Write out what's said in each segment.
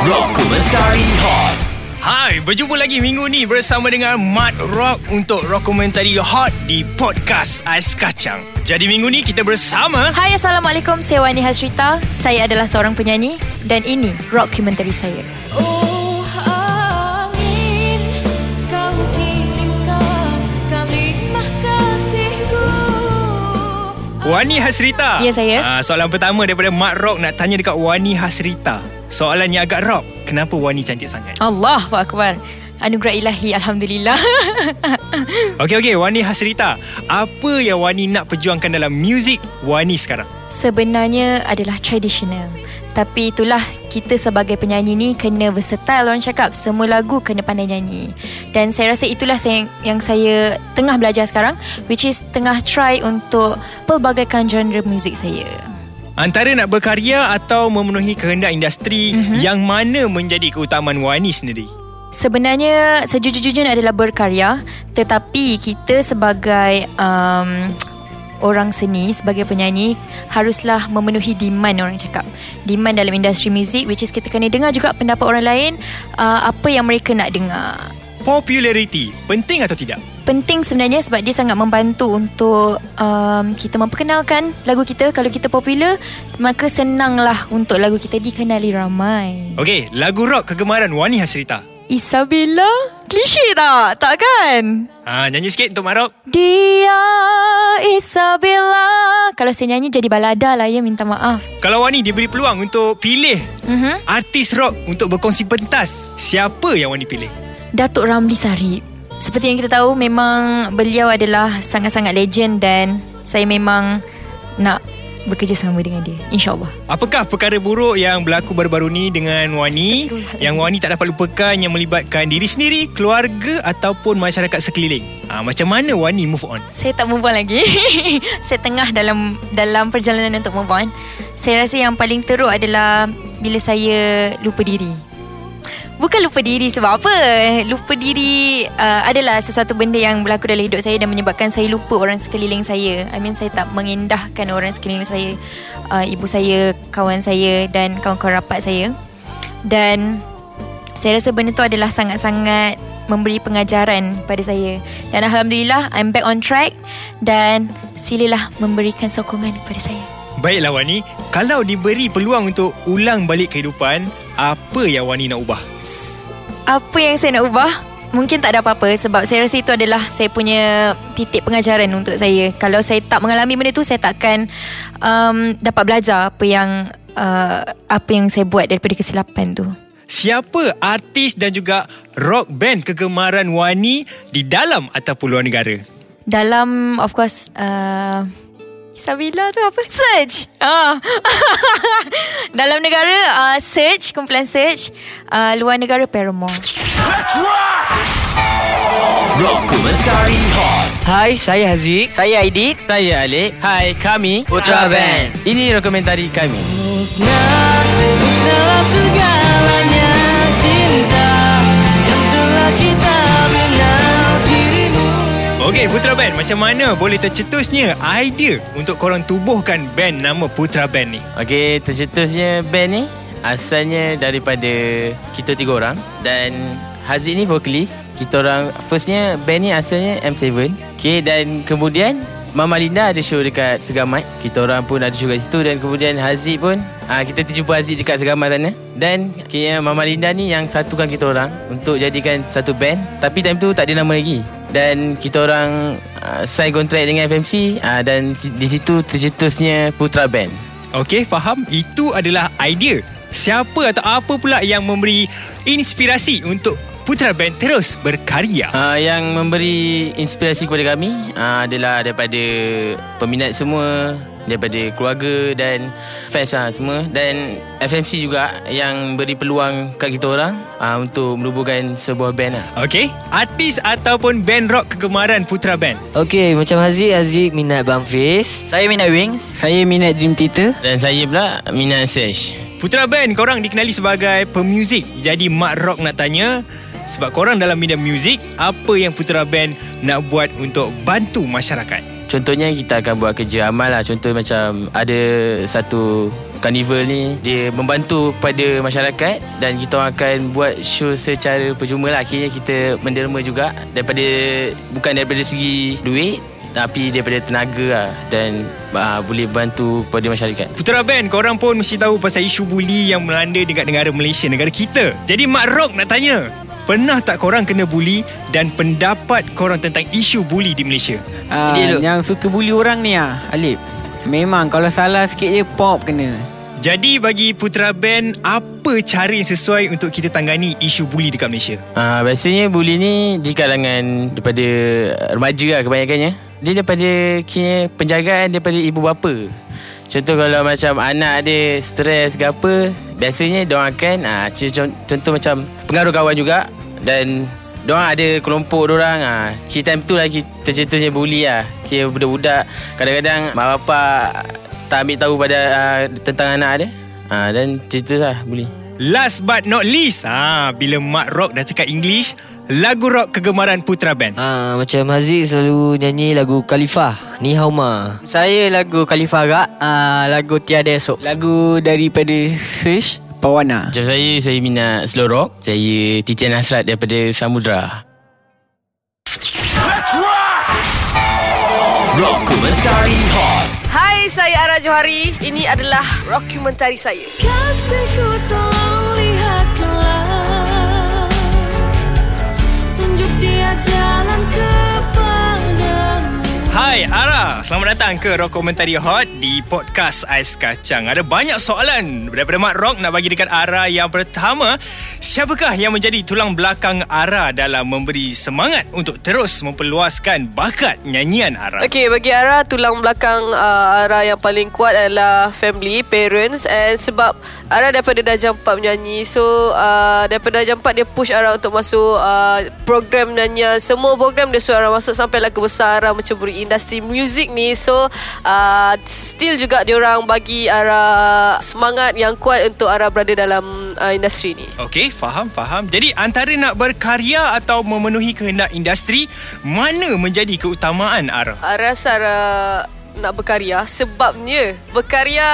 Rock Komentari Hot. Hai, berjumpa lagi minggu ni bersama dengan Mat Rock untuk Rokumentari Hot di Podcast Ais Kacang. Jadi minggu ni kita bersama... Hai Assalamualaikum Saya Wani Hasrita Saya adalah seorang penyanyi Dan ini Rockumentary saya Oh angin Kau kirimkan Kalimah kasihku Wani Hasrita. Ya, saya. Ah, soalan pertama daripada Mat Rock nak tanya dekat Wani Hasrita. Soalan yang agak rock. Kenapa Wani cantik sangat? Allah Akbar Anugerah ilahi Alhamdulillah Okey, okey. Wani Hasrita. Apa yang Wani nak perjuangkan dalam muzik Wani sekarang? Sebenarnya adalah traditional Tapi itulah kita sebagai penyanyi ni kena versatile orang cakap Semua lagu kena pandai nyanyi Dan saya rasa itulah saya, yang saya tengah belajar sekarang Which is tengah try untuk pelbagaikan genre muzik saya Antara nak berkarya atau memenuhi kehendak industri, mm-hmm. yang mana menjadi keutamaan Wani sendiri? Sebenarnya sejujur-jujurnya adalah berkarya Tetapi kita sebagai um, orang seni, sebagai penyanyi Haruslah memenuhi demand orang cakap Demand dalam industri muzik Which is kita kena dengar juga pendapat orang lain uh, Apa yang mereka nak dengar Populariti penting atau tidak? Penting sebenarnya sebab dia sangat membantu untuk um, kita memperkenalkan lagu kita Kalau kita popular Maka senanglah untuk lagu kita dikenali ramai Okey, lagu rock kegemaran Wani Hasrita. Isabella Klise tak? Tak kan? Ah, nyanyi sikit untuk Mat Rock. Dia Isabella Kalau saya nyanyi jadi balada lah ya Minta maaf Kalau Wani diberi peluang untuk pilih mm-hmm. artis rock untuk berkongsi pentas, siapa yang Wani pilih? Datuk Ramli Sarip Seperti yang kita tahu Memang beliau adalah Sangat-sangat legend Dan Saya memang Nak Bekerjasama dengan dia. InsyaAllah. Apakah perkara buruk yang berlaku baru-baru ni dengan Wani? Yang Wani tak dapat lupakan yang melibatkan diri sendiri, keluarga ataupun masyarakat sekeliling? Ha, macam mana Wani move on? Saya tak move on lagi. Saya tengah dalam Dalam perjalanan untuk move on. Saya rasa yang paling teruk adalah Bila saya lupa diri Bukan lupa diri sebab apa? Lupa diri uh, adalah sesuatu benda yang berlaku dalam hidup saya Dan menyebabkan saya lupa orang sekeliling saya. I mean saya tak mengindahkan orang sekeliling saya uh, Ibu saya, kawan saya dan kawan-kawan rapat saya. Dan saya rasa benda tu adalah sangat-sangat memberi pengajaran pada saya. Dan Alhamdulillah I'm back on track Dan silalah memberikan sokongan kepada saya. Baiklah Wani, kalau diberi peluang untuk ulang balik kehidupan, apa yang Wani nak ubah? Apa yang saya nak ubah? Mungkin tak ada apa-apa sebab saya rasa itu adalah saya punya titik pengajaran untuk saya. Kalau saya tak mengalami benda tu, saya takkan um, dapat belajar apa yang uh, apa yang saya buat daripada kesilapan tu. Siapa artis dan juga rock band kegemaran Wani di dalam ataupun luar negara? Dalam of course uh, Isabella tu apa? Search. Ah. Dalam negara uh, Search, kumpulan Search. Uh, luar negara Paramore. Rock Komentari Hot. Hai, saya Haziq. Saya Aidit. Saya Alik Hai, kami Putra Band. Ini dokumentari kami Okey, Putra Band, macam mana boleh tercetusnya idea untuk korang tubuhkan band nama Putra Band ni? Okey, tercetusnya band ni Asalnya daripada kita tiga orang Dan Haziq ni vokalis Kita orang Firstnya band ni asalnya M7 Okey, dan kemudian Mama Linda ada show dekat Segamat Kita orang pun ada show kat situ Dan kemudian Haziq pun ah, Kita terjumpa Haziq dekat Segamat sana. Dan kira Mama Linda ni yang satukan kita orang Untuk jadikan satu band Tapi time tu tak ada nama lagi Dan kita orang uh, Sign kontrak dengan FMC uh, Dan di situ tercetusnya Putra Band Okey, faham? Itu adalah idea. Siapa atau apa pula yang memberi inspirasi untuk Putra Band terus berkarya? uh, Yang memberi inspirasi kepada kami uh, Adalah daripada peminat semua Daripada keluarga dan fans lah semua Dan FMC juga yang beri peluang kat kita orang uh, Untuk menubuhkan sebuah band lah Okey, artis ataupun band rock kegemaran Putra Band. Okey, macam Haziq, Haziq minat Bang Fiz. Saya minat Wings. Saya minat Dream Theater. Dan saya pula minat Search Putra Band korang dikenali sebagai pemuzik. Jadi Mak Rock nak tanya, sebab korang dalam bidang muzik, apa yang Putra Band nak buat untuk bantu masyarakat? Contohnya kita akan buat kerja amal lah Contoh macam ada satu Carnival ni dia membantu kepada masyarakat dan kita akan buat show secara percuma lah. Akhirnya kita menderma juga daripada bukan daripada segi duit tapi daripada tenaga lah dan uh, boleh bantu kepada masyarakat. Putera Band, korang pun mesti tahu pasal isu buli yang melanda dekat negara Malaysia, negara kita. Jadi Mak Rock nak tanya, pernah tak korang kena buli dan pendapat korang tentang isu buli di Malaysia? Ah, Ini dulu. yang suka bully orang ni ah, Alip. Memang kalau salah sikit je pop kena. Jadi bagi Putera Band, apa cara yang sesuai untuk kita tangani isu buli dekat Malaysia? Uh, biasanya buli ni di kalangan daripada remaja lah kebanyakannya. Dia daripada kira penjagaan daripada ibu bapa. Contoh kalau macam anak dia stres ke apa, biasanya dia akan uh, contoh, macam pengaruh kawan juga dan Diorang ada kelompok diorang ha. Kira time tu lagi tercetusnya bully lah Kira budak-budak Kadang-kadang mak bapak tak ambil tahu pada uh, tentang anak dia ha, Dan cerita lah bully Last but not least, ah bila Mak Rock dah cakap English, lagu rock kegemaran Putera Band. Ah, macam Haziq selalu nyanyi lagu Khalifah Ni Hauma Saya lagu Khalifah Gak uh, Lagu Tiada Esok Lagu daripada Search Pawana. Macam saya, saya minat slow rock Saya Titian Hasrat daripada Samudra Rock Komentari Hot Hai, saya Ara Johari. Ini adalah dokumentari saya. Kasihku Hai Ara, selamat datang ke Rock Komentari Hot di podcast Ais Kacang. Ada banyak soalan daripada Mak Rock nak bagi dekat Ara. Yang pertama, siapakah yang menjadi tulang belakang Ara dalam memberi semangat untuk terus memperluaskan bakat nyanyian Ara? Okey, bagi Ara, tulang belakang uh, Ara yang paling kuat adalah family, parents. And sebab Ara daripada darjah 4 menyanyi. So, uh, daripada darjah 4 dia push Ara untuk masuk uh, program nyanyian. Semua program dia suruh Ara masuk sampai lagu besar Ara menceburi industri muzik ni. So, uh, still juga diorang bagi Ara semangat yang kuat untuk Ara berada dalam uh, industri ni. Okey, faham, faham. Jadi antara nak berkarya atau memenuhi kehendak industri, mana menjadi keutamaan Ara? Ara rasa Ara nak berkarya. Sebabnya berkarya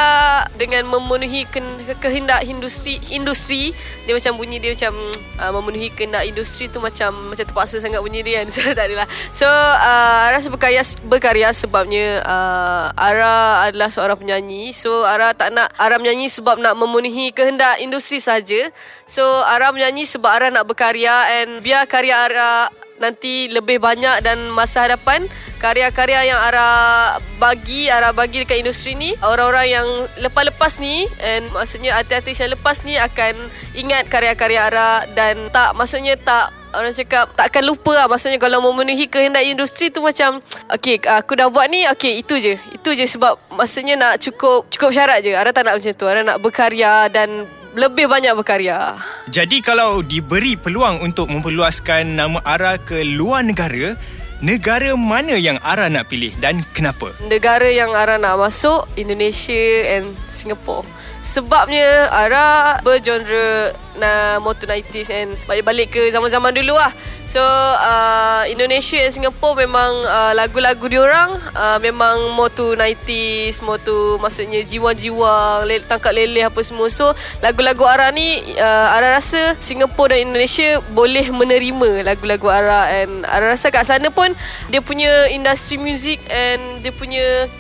dengan memenuhi ke, kehendak industri industri dia macam bunyi dia macam uh, memenuhi kehendak industri tu macam macam terpaksa sangat bunyi dia kan. So tak adalah. So uh, Ara berkarya berkarya sebabnya uh, Ara adalah seorang penyanyi. So Ara tak nak Ara menyanyi sebab nak memenuhi kehendak industri saja. So Ara menyanyi sebab Ara nak berkarya and biar karya Ara nanti lebih banyak dan masa hadapan karya-karya yang Ara bagi Ara bagi dekat industri ni orang-orang yang lepas-lepas ni and maksudnya artis-artis yang lepas ni akan ingat karya-karya Ara dan tak maksudnya tak orang cakap takkan lupa lah. Maksudnya kalau memenuhi kehendak industri tu macam okey aku dah buat ni okey itu je. Itu je sebab maksudnya nak cukup cukup syarat je. Ara tak nak macam tu. Ara nak berkarya dan lebih banyak berkarya Jadi kalau diberi peluang untuk memperluaskan nama Ara ke luar negara, negara mana yang Ara nak pilih dan kenapa? negara yang Ara nak masuk Indonesia and Singapore sebabnya Ara bergenre na motor 90s and balik-balik ke zaman-zaman dulu lah. So uh, Indonesia and Singapore memang uh, lagu-lagu diorang uh, memang motor 90s motor maksudnya jiwa-jiwa tangkap leleh apa semua. So lagu-lagu Ara ni uh, Ara rasa Singapore dan Indonesia boleh menerima lagu-lagu Ara and Ara rasa kat sana pun dia punya industri muzik and dia punya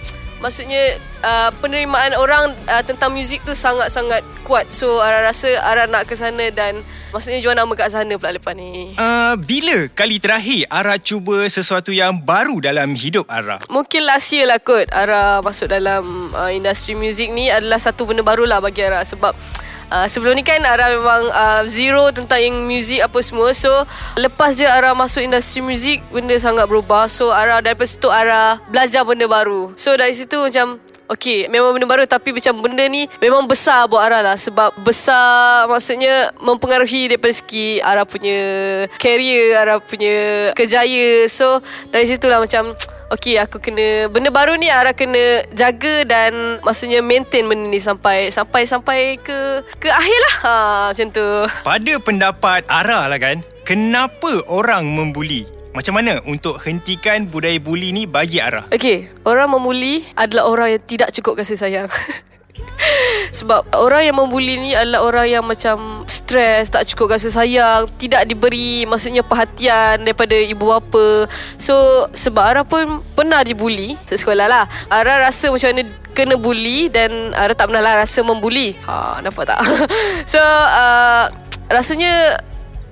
maksudnya uh, penerimaan orang uh, tentang muzik tu sangat-sangat kuat. So Ara rasa Ara nak ke sana dan maksudnya jual nama kat sana pula lepas ni. Uh, bila kali terakhir Ara cuba sesuatu yang baru dalam hidup Ara? Mungkin last year lah kot Ara masuk dalam uh, industri muzik ni adalah satu benda baru lah bagi Ara sebab Uh, sebelum ni kan Ara memang uh, zero tentang yang muzik apa semua So lepas je Ara masuk industri muzik Benda sangat berubah So Ara daripada situ Ara belajar benda baru So dari situ macam Okay memang benda baru Tapi macam benda ni Memang besar buat Ara lah. Sebab besar Maksudnya Mempengaruhi daripada segi Ara punya Career Ara punya Kejaya So Dari situ lah macam Okay aku kena Benda baru ni Ara kena Jaga dan Maksudnya maintain benda ni Sampai Sampai sampai ke Ke akhir lah. Ha, Macam tu. Pada pendapat Ara lah kan, kenapa orang membuli? Macam mana untuk hentikan budaya buli ni bagi Ara? Okay Orang memuli Adalah orang yang tidak cukup kasih sayang Sebab orang yang membuli ni adalah orang yang macam stres, tak cukup rasa sayang, tidak diberi maksudnya perhatian daripada ibu bapa. So sebab Ara pun pernah dibuli sekolah lah. Ara rasa macam mana kena bully dan Ara tak pernah lah rasa membuli. Ha, nampak tak? so uh, rasanya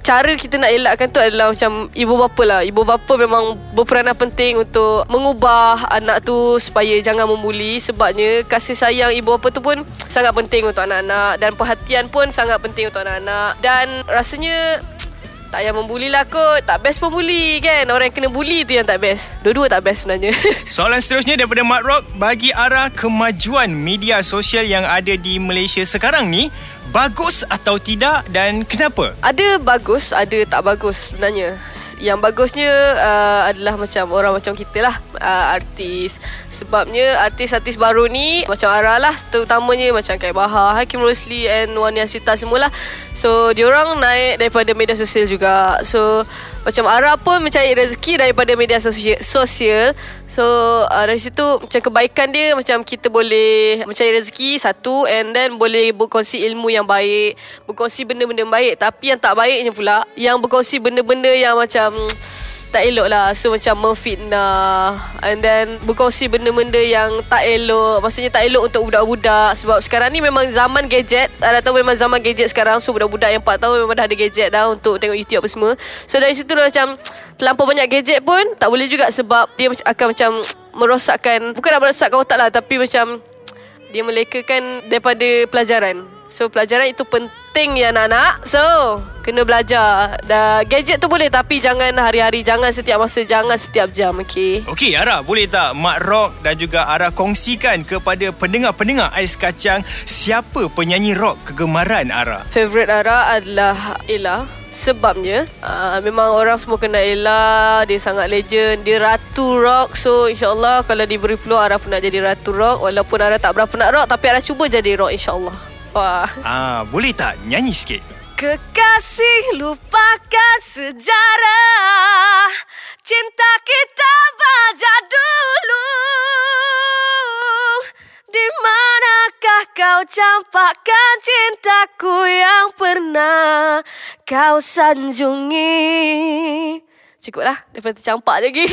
cara kita nak elakkan tu adalah macam ibu bapa lah. Ibu bapa memang berperanan penting untuk mengubah anak tu supaya jangan membuli. Sebabnya kasih sayang ibu bapa tu pun sangat penting untuk anak-anak. Dan perhatian pun sangat penting untuk anak-anak. Dan rasanya tak payah membuli lah kot. Tak best pun bully kan? Orang yang kena bully tu yang tak best. Dua-dua tak best sebenarnya. Soalan seterusnya daripada Mat Rock. Bagi arah kemajuan media sosial yang ada di Malaysia sekarang ni bagus atau tidak dan kenapa? Ada bagus, ada tak bagus sebenarnya. Yang bagusnya uh, adalah macam orang macam kita lah, uh, artis. Sebabnya artis-artis baru ni macam Ara lah terutamanya macam Kai Bahar, Hakim Rosli and Wani Asrita semualah. So, diorang naik daripada media sosial juga. So, macam Ara pun mencari rezeki daripada media sosial. So uh, dari situ macam kebaikan dia macam kita boleh mencari rezeki satu and then boleh berkongsi ilmu yang baik, berkongsi benda-benda baik tapi yang tak baiknya pula yang berkongsi benda-benda yang macam tak elok lah. So macam memfitnah. And then Berkongsi benda-benda yang Tak elok. Maksudnya tak elok untuk budak-budak. Sebab sekarang ni memang zaman gadget. Anda tahu memang zaman gadget sekarang. So budak-budak yang 4 tahun Memang dah ada gadget dah Untuk tengok YouTube apa semua. So dari situ dah macam Terlampau banyak gadget pun Tak boleh juga sebab Dia akan macam Merosakkan Bukan nak merosakkan otak lah Tapi macam Dia melekakan Daripada pelajaran. So pelajaran itu penting ya anak-anak So Kena belajar. Dah Gadget tu boleh Tapi jangan hari-hari Jangan setiap masa Jangan setiap jam Okay Okey Ara boleh tak Mat Rock dan juga Ara kongsikan kepada pendengar-pendengar Ais Kacang siapa penyanyi rock kegemaran Ara? Favorite Ara adalah Ella Sebabnya uh, Memang orang semua kenal Ella Dia sangat legend Dia ratu rock. So insyaAllah Kalau diberi peluang Ara pun nak jadi ratu rock. Walaupun Ara tak berapa nak rock Tapi Ara cuba jadi rock insyaAllah Wah. Ah, boleh tak nyanyi sikit? Kekasih lupakan sejarah. Cinta kita baca dulu. Di manakah kau campakkan cintaku yang pernah kau sanjungi? Cukuplah daripada tercampak lagi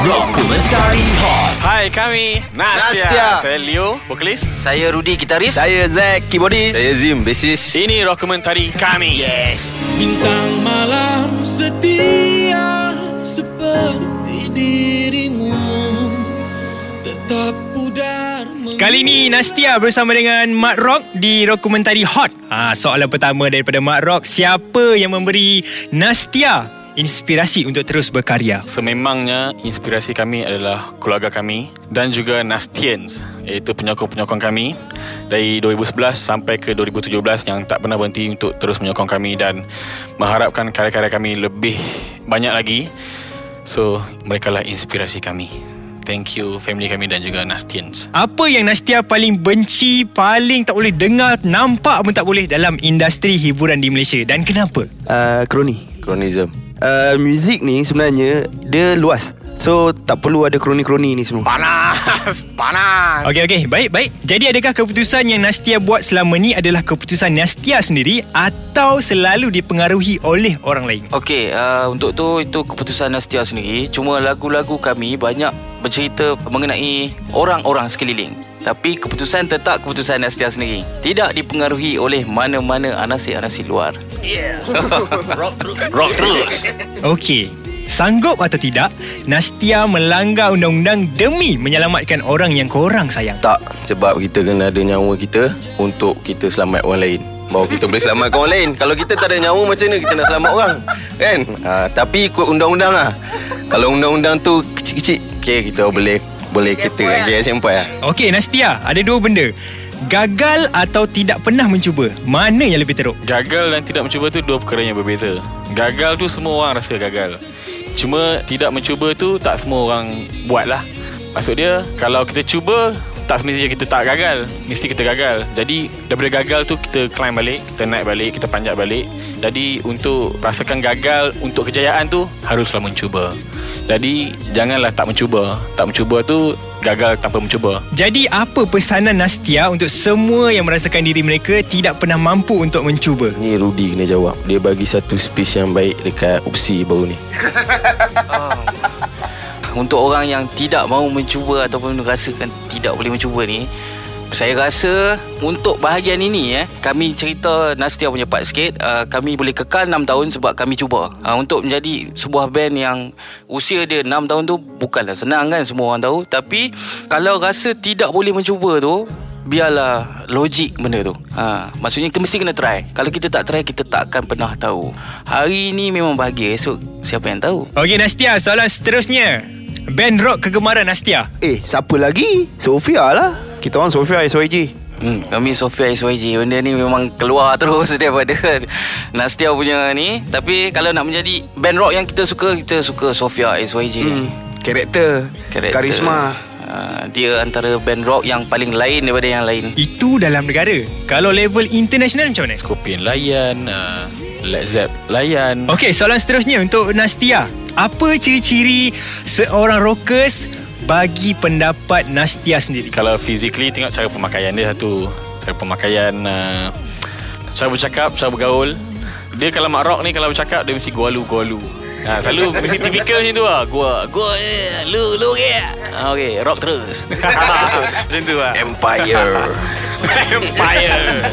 Dokumentari Hot. Hai kami Nastia. Nastia. Saya Leo Vokalis. Saya Rudy Gitaris. Saya Zack Keyboardist. Saya Zim Bassist. Ini dokumentari kami. Yes. Bintang malam setia seperti dirimu. Tetap pudar Kali ini Nastia bersama dengan Mat Rock di dokumentari Hot. Ah, soalan pertama daripada Mat Rock, siapa yang memberi Nastia inspirasi untuk terus berkarya? Sememangnya inspirasi kami adalah keluarga kami dan juga Nastians iaitu penyokong-penyokong kami dari 2011 sampai ke 2017 yang tak pernah berhenti untuk terus menyokong kami dan mengharapkan karya-karya kami lebih banyak lagi. So, mereka lah inspirasi kami. Thank you family kami dan juga Nastians. Apa yang Nastia paling benci, paling tak boleh dengar, nampak pun tak boleh dalam industri hiburan di Malaysia dan kenapa? uh, Kroni Kronism uh, Muzik ni sebenarnya Dia luas So tak perlu ada kroni-kroni ni semua Panas, panas. Okey okey, baik baik. Jadi adakah keputusan yang Nastia buat selama ni adalah keputusan Nastia sendiri atau selalu dipengaruhi oleh orang lain? Okey, uh, untuk tu itu keputusan Nastia sendiri. Cuma lagu-lagu kami banyak bercerita mengenai orang-orang sekeliling. Tapi keputusan tetap keputusan Nastia sendiri. Tidak dipengaruhi oleh mana-mana anasir-anasir luar. Rock terus. Okey. Sanggup atau tidak, Nastia melanggar undang-undang demi menyelamatkan orang yang korang sayang. Tak Sebab kita kena ada nyawa kita Untuk kita selamat orang lain Baru kita boleh selamatkan orang lain Kalau kita tak ada nyawa macam mana Kita nak selamat orang Kan uh, Tapi ikut undang-undang lah Kalau undang-undang tu kecil-kecil Okay kita boleh Boleh kita okay, Sampai lah Okey, Nastia, ada dua benda. Gagal atau tidak pernah mencuba? Mana yang lebih teruk? Gagal dan tidak mencuba tu dua perkara yang berbeza. Gagal tu semua orang rasa gagal. Cuma tidak mencuba tu tak semua orang buat lah. Maksud dia kalau kita cuba tak semestinya kita tak gagal. Mesti kita gagal. Jadi daripada gagal tu kita climb balik, kita naik balik, kita panjat balik. Jadi untuk rasakan gagal untuk kejayaan tu haruslah mencuba. Jadi janganlah tak mencuba. Tak mencuba tu gagal tanpa mencuba. Jadi apa pesanan Nastia untuk semua yang merasakan diri mereka tidak pernah mampu untuk mencuba? Ni Rudy kena jawab. Dia bagi satu space yang baik dekat opsi baru ni. Untuk orang yang tidak mahu mencuba Ataupun rasakan tidak boleh mencuba ni saya rasa untuk bahagian ini eh kami cerita Nastia punya part sikit. Uh, kami boleh kekal 6 tahun sebab kami cuba. Uh, untuk menjadi sebuah band yang usia dia 6 tahun tu bukanlah senang kan semua orang tahu. Tapi kalau rasa tidak boleh mencuba tu biarlah logik benda tu. Ha, maksudnya kita mesti kena try. Kalau kita tak try kita tak akan pernah tahu. Hari ni memang bahagia esok siapa yang tahu? Okey Nastia, soalan seterusnya. Band rock kegemaran Nastia. Eh, siapa lagi? Sofia lah. Kita orang Sofia SYG. Hmm, kami Sofia SYG Benda ni memang keluar terus daripada Nastia punya ni Tapi kalau nak menjadi band rock yang kita suka Kita suka Sofia SYG Hmm, karakter, Karakter. karisma. uh, Dia antara band rock yang paling lain daripada yang lain Itu dalam negara. Kalau level international macam mana? Scorpion layan, uh, Led Zepp layan. Okey, soalan seterusnya untuk Nastia. Apa ciri-ciri seorang rockers bagi pendapat Nastia sendiri? Kalau physically tengok cara pemakaian dia satu. Cara pemakaian uh, cara bercakap, cara bergaul. Dia kalau mak rock ni kalau bercakap dia mesti gualu-gualu. Ha, selalu mesti typical macam tu lah Gua Gua eh, Lu Lu ke ha, Okay Rock terus Macam tu lah Empire. Empire